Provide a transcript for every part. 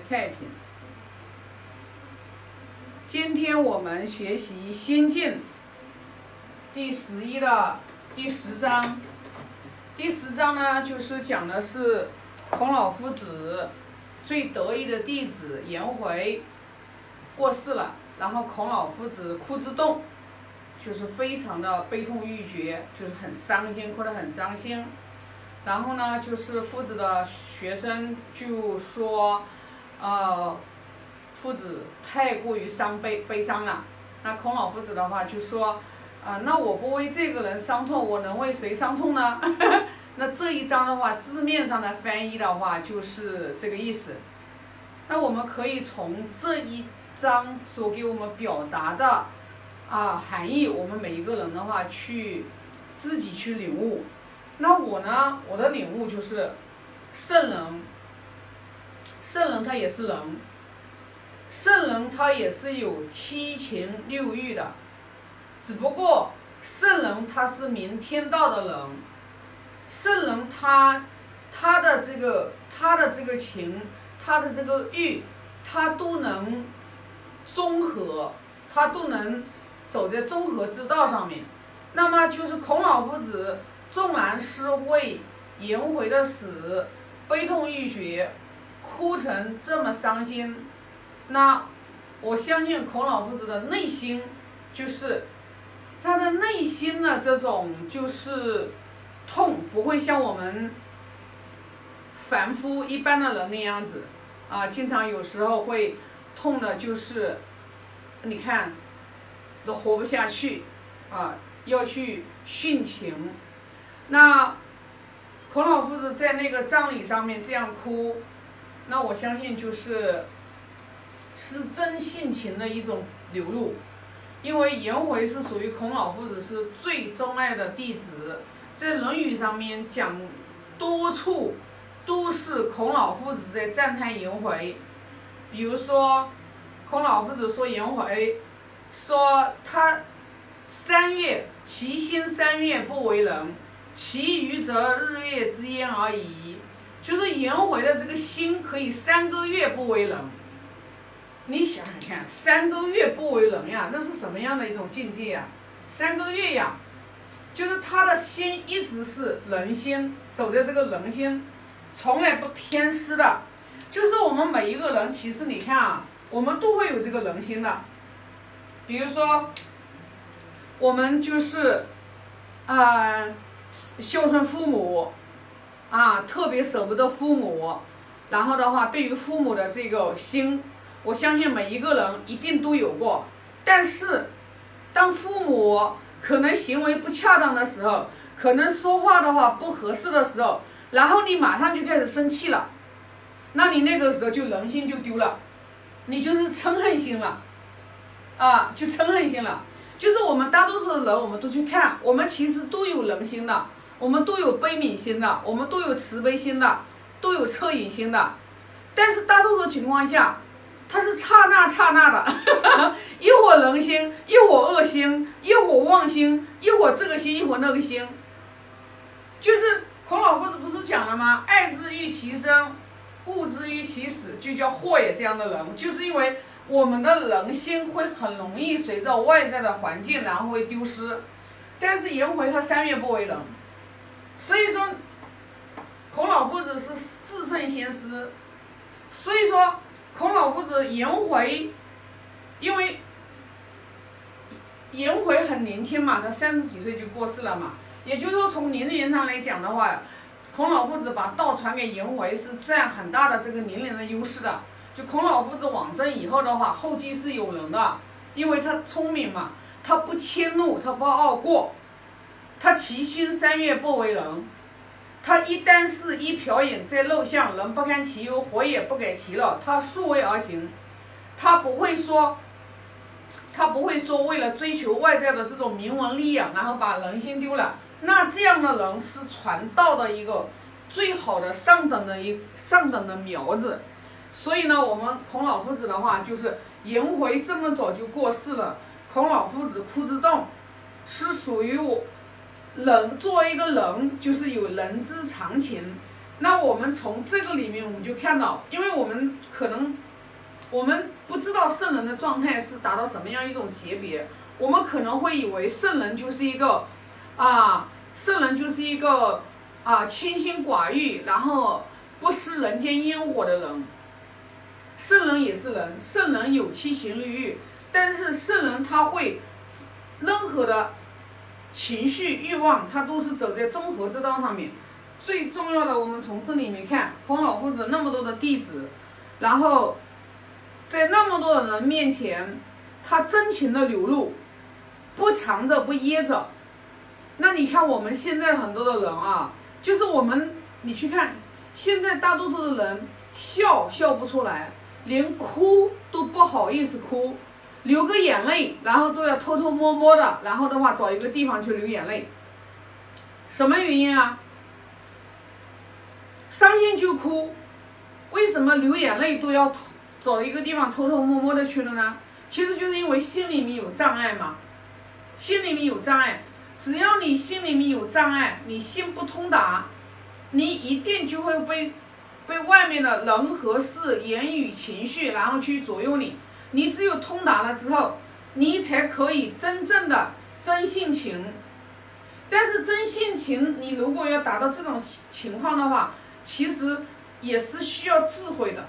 太平。今天我们学习《心经》第十一的第十章。第十章呢，就是讲的是孔老夫子最得意的弟子颜回过世了，然后孔老夫子哭之动，就是非常的悲痛欲绝，就是很伤心，哭得很伤心。然后呢，就是夫子的学生就说，呃，夫子太过于伤悲悲伤了。那孔老夫子的话就说，啊，那我不为这个人伤痛，我能为谁伤痛呢？那这一章的话，字面上的翻译的话就是这个意思。那我们可以从这一章所给我们表达的啊含义，我们每一个人的话去自己去领悟。那我呢？我的领悟就是，圣人，圣人他也是人，圣人他也是有七情六欲的，只不过圣人他是明天道的人，圣人他他的这个他的这个情，他的这个欲，他都能综合，他都能走在综合之道上面。那么就是孔老夫子。纵然是为颜回的死悲痛欲绝，哭成这么伤心，那我相信孔老夫子的内心就是他的内心的这种就是痛，不会像我们凡夫一般的人那样子啊，经常有时候会痛的，就是你看都活不下去啊，要去殉情。那孔老夫子在那个葬礼上面这样哭，那我相信就是是真性情的一种流露，因为颜回是属于孔老夫子是最钟爱的弟子，在《论语》上面讲多处都是孔老夫子在赞叹颜回，比如说孔老夫子说颜回，说他三月其心三月不为人。其余则日月之焉而已，就是颜回的这个心可以三个月不为人。你想想看，三个月不为人呀，那是什么样的一种境界呀？三个月呀，就是他的心一直是人心，走在这个人心，从来不偏私的。就是我们每一个人，其实你看啊，我们都会有这个人心的。比如说，我们就是，啊。孝顺父母，啊，特别舍不得父母，然后的话，对于父母的这个心，我相信每一个人一定都有过。但是，当父母可能行为不恰当的时候，可能说话的话不合适的时候，然后你马上就开始生气了，那你那个时候就人心就丢了，你就是嗔恨心了，啊，就嗔恨心了。就是我们大多数的人，我们都去看，我们其实都有人心的，我们都有悲悯心的，我们都有慈悲心的，都有恻隐心的。但是大多数情况下，它是刹那刹那的，一会儿人心，一会儿恶心，一会儿妄心，一会儿这个心，一会儿那个心。就是孔老夫子不是讲了吗？爱之欲其生，恶之欲其死，就叫祸也。这样的人，就是因为。我们的人心会很容易随着外在的环境，然后会丢失。但是颜回他三月不为人，所以说孔老夫子是至圣先师。所以说孔老夫子颜回，因为颜回很年轻嘛，他三十几岁就过世了嘛。也就是说从年龄上来讲的话，孔老夫子把道传给颜回是占很大的这个年龄的优势的。就孔老夫子往生以后的话，后继是有人的，因为他聪明嘛，他不迁怒，他不傲过，他其心三月不为人，他一箪食一瓢饮在陋巷，人不堪其忧，火也不改其乐，他数位而行，他不会说，他不会说为了追求外在的这种名闻利养，然后把人心丢了。那这样的人是传道的一个最好的上等的一上等的苗子。所以呢，我们孔老夫子的话就是颜回这么早就过世了，孔老夫子哭之动，是属于我人作为一个人，就是有人之常情，那我们从这个里面我们就看到，因为我们可能我们不知道圣人的状态是达到什么样一种级别，我们可能会以为圣人就是一个啊，圣人就是一个啊清心寡欲，然后不食人间烟火的人。圣人也是人，圣人有七情六欲，但是圣人他会任何的情绪欲望，他都是走在中和之道上面。最重要的，我们从这里面看，孔老夫子那么多的弟子，然后在那么多的人面前，他真情的流露，不藏着不掖着。那你看我们现在很多的人啊，就是我们你去看，现在大多数的人笑笑不出来，连哭都不好意思哭，流个眼泪，然后都要偷偷摸摸的，然后的话找一个地方去流眼泪。什么原因啊？伤心就哭，为什么流眼泪都要偷找一个地方偷偷摸摸的去了呢？其实就是因为心里面有障碍嘛，心里面有障碍，只要你心里面有障碍，你心不通达，你一定就会被被外面的人和事、言语、情绪，然后去左右你。你只有通达了之后，你才可以真正的真性情。但是真性情，你如果要达到这种情况的话，其实也是需要智慧的，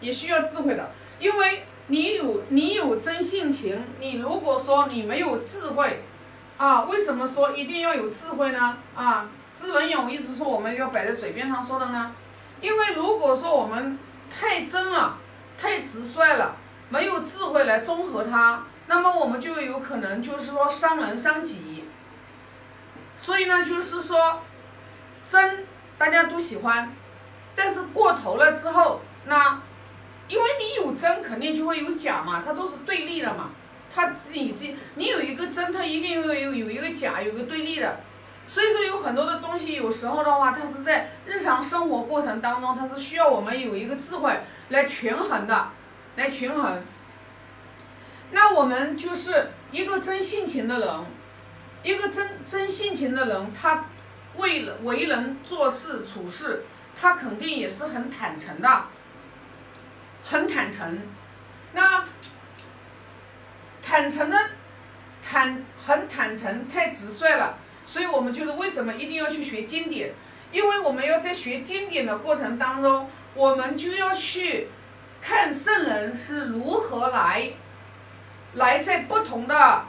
也需要智慧的，因为你有你有真性情，你如果说你没有智慧，啊，为什么说一定要有智慧呢？啊，知人勇一直说我们要摆在嘴边上说的呢？因为如果说我们太真了，太直率了，没有智慧来综合它，那么我们就有可能就是说伤人伤己。所以呢，就是说真。大家都喜欢，但是过头了之后，那因为你有真，肯定就会有假嘛，它都是对立的嘛。它已经你有一个真，它一定会有有一个假，有个对立的。所以说有很多的东西，有时候的话，它是在日常生活过程当中，它是需要我们有一个智慧来权衡的，来权衡。那我们就是一个真性情的人，一个真真性情的人，他。为为人做事处事，他肯定也是很坦诚的，很坦诚。那坦诚的坦很坦诚，太直率了。所以我们就是为什么一定要去学经典？因为我们要在学经典的过程当中，我们就要去看圣人是如何来，来在不同的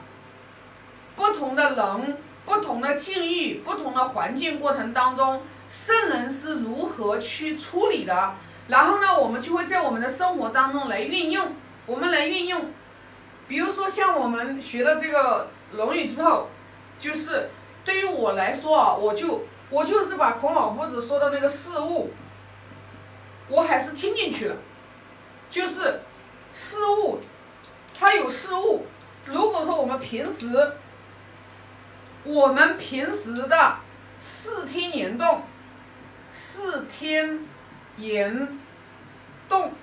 不同的人。不同的境遇、不同的环境过程当中，圣人是如何去处理的？然后呢，我们就会在我们的生活当中来运用，我们来运用。比如说，像我们学了这个《论语》之后，就是对于我来说啊，我就我就是把孔老夫子说的那个事物，我还是听进去了。就是事物，它有事物。如果说我们平时，我们平时的视听言动，视听言动，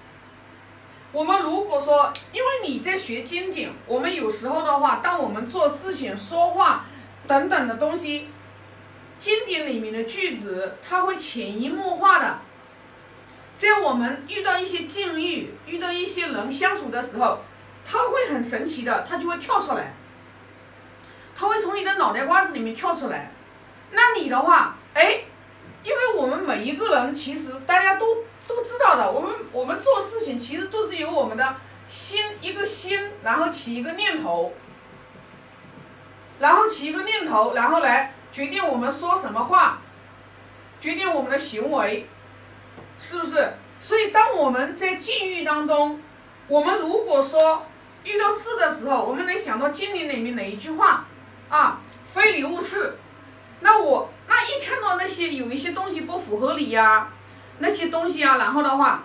我们如果说，因为你在学经典，我们有时候的话，当我们做事情、说话等等的东西，经典里面的句子，它会潜移默化的，在我们遇到一些境遇、遇到一些人相处的时候，他会很神奇的，他就会跳出来。他会从你的脑袋瓜子里面跳出来，那你的话，哎，因为我们每一个人其实大家都都知道的，我们我们做事情其实都是由我们的心一个心，然后起一个念头，然后起一个念头，然后来决定我们说什么话，决定我们的行为，是不是？所以当我们在境遇当中，我们如果说遇到事的时候，我们能想到经典里面哪一句话？啊，非礼勿视。那我那一看到那些有一些东西不符合理呀，那些东西啊，然后的话，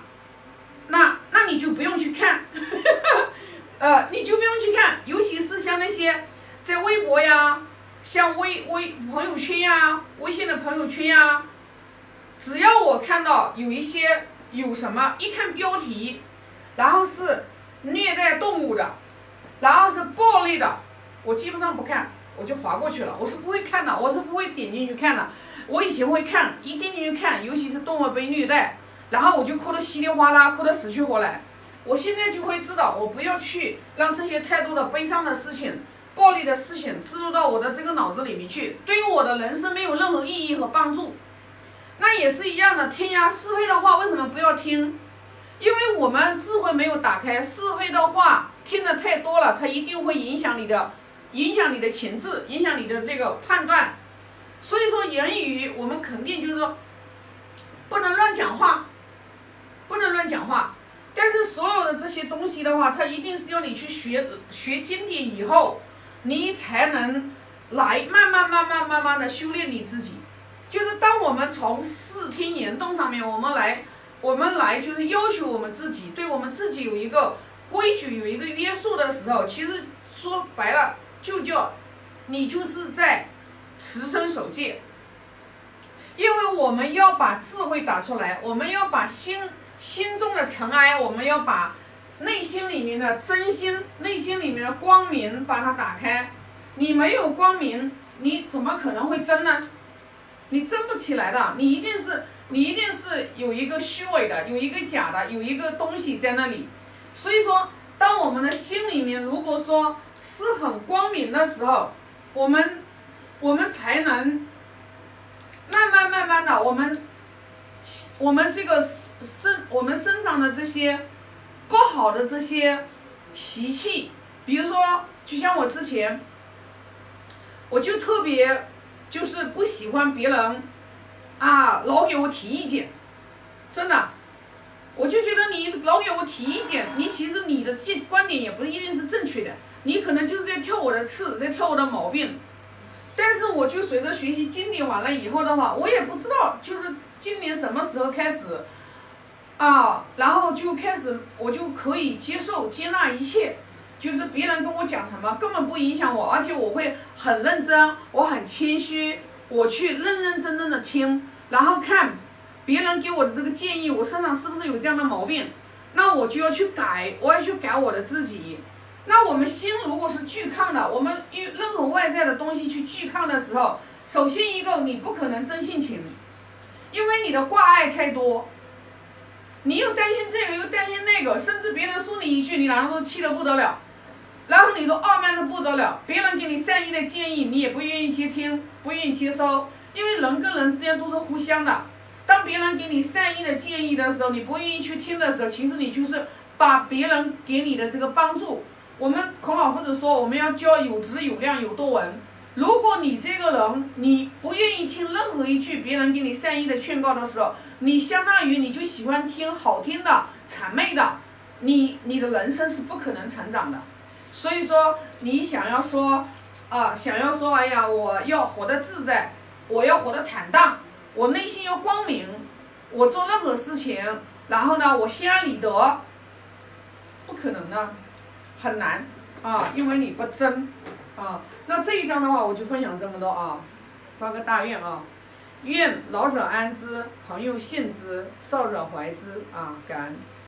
那那你就不用去看，呃，你就不用去看。尤其是像那些在微博呀，像微微朋友圈呀，微信的朋友圈呀，只要我看到有一些有什么，一看标题，然后是虐待动物的，然后是暴力的，我基本上不看。我就划过去了，我是不会看的，我是不会点进去看的。我以前会看，一点进去看，尤其是动物被虐待，然后我就哭得稀里哗啦，哭得死去活来。我现在就会知道，我不要去让这些太多的悲伤的事情、暴力的事情植入到我的这个脑子里面去，对于我的人生没有任何意义和帮助。那也是一样的，听呀是非的话为什么不要听？因为我们智慧没有打开，是非的话听的太多了，它一定会影响你的，影响你的情志，影响你的这个判断。所以说言语，我们肯定就是说，不能乱讲话，不能乱讲话。但是所有的这些东西的话，它一定是要你去学学经典以后，你才能来慢慢慢慢慢慢的修炼你自己。就是当我们从视听言动上面，我们来我们来就是要求我们自己，对我们自己有一个规矩，有一个约束的时候，其实说白了就叫你就是在持身守戒。因为我们要把智慧打出来，我们要把心。心中的尘埃，我们要把内心里面的真心、内心里面的光明把它打开。你没有光明，你怎么可能会真呢？你真不起来的。你一定是，你一定是有一个虚伪的，有一个假的，有一个东西在那里。所以说，当我们的心里面如果说是很光明的时候，我们，我们才能慢慢慢慢的，我们，我们这个。身我们身上的这些不好的这些习气，比如说，就像我之前，我就特别就是不喜欢别人啊老给我提意见，真的，我就觉得你老给我提意见，你其实你的这观点也不一定是正确的，你可能就是在挑我的刺，在挑我的毛病。但是我就随着学习经典完了以后的话，我也不知道就是今年什么时候开始。啊，然后就开始，我就可以接受、接纳一切，就是别人跟我讲什么，根本不影响我，而且我会很认真，我很谦虚，我去认认真真的听，然后看别人给我的这个建议，我身上是不是有这样的毛病，那我就要去改，我要去改我的自己。那我们心如果是拒抗的，我们与任何外在的东西去拒抗的时候，首先一个你不可能真性情，因为你的挂碍太多。你又担心这个，又担心那个，甚至别人说你一句，你然后都气得不得了，然后你都傲慢的不得了。别人给你善意的建议，你也不愿意接听，不愿意接收，因为人跟人之间都是互相的。当别人给你善意的建议的时候，你不愿意去听的时候，其实你就是把别人给你的这个帮助。我们孔老夫子说，我们要教有质有量有多闻。如果你这个人，你不愿意听任何一句别人给你善意的劝告的时候，你相当于你就喜欢听好听的谄媚的，你你的人生是不可能成长的。所以说，你想要说啊，想要说，哎呀，我要活得自在，我要活得坦荡，我内心要光明，我做任何事情，然后呢，我心安理得，不可能的，很难啊，因为你不真啊。那这一章的话，我就分享这么多啊，发个大愿啊，愿老者安之，朋友信之，少者怀之啊，感恩。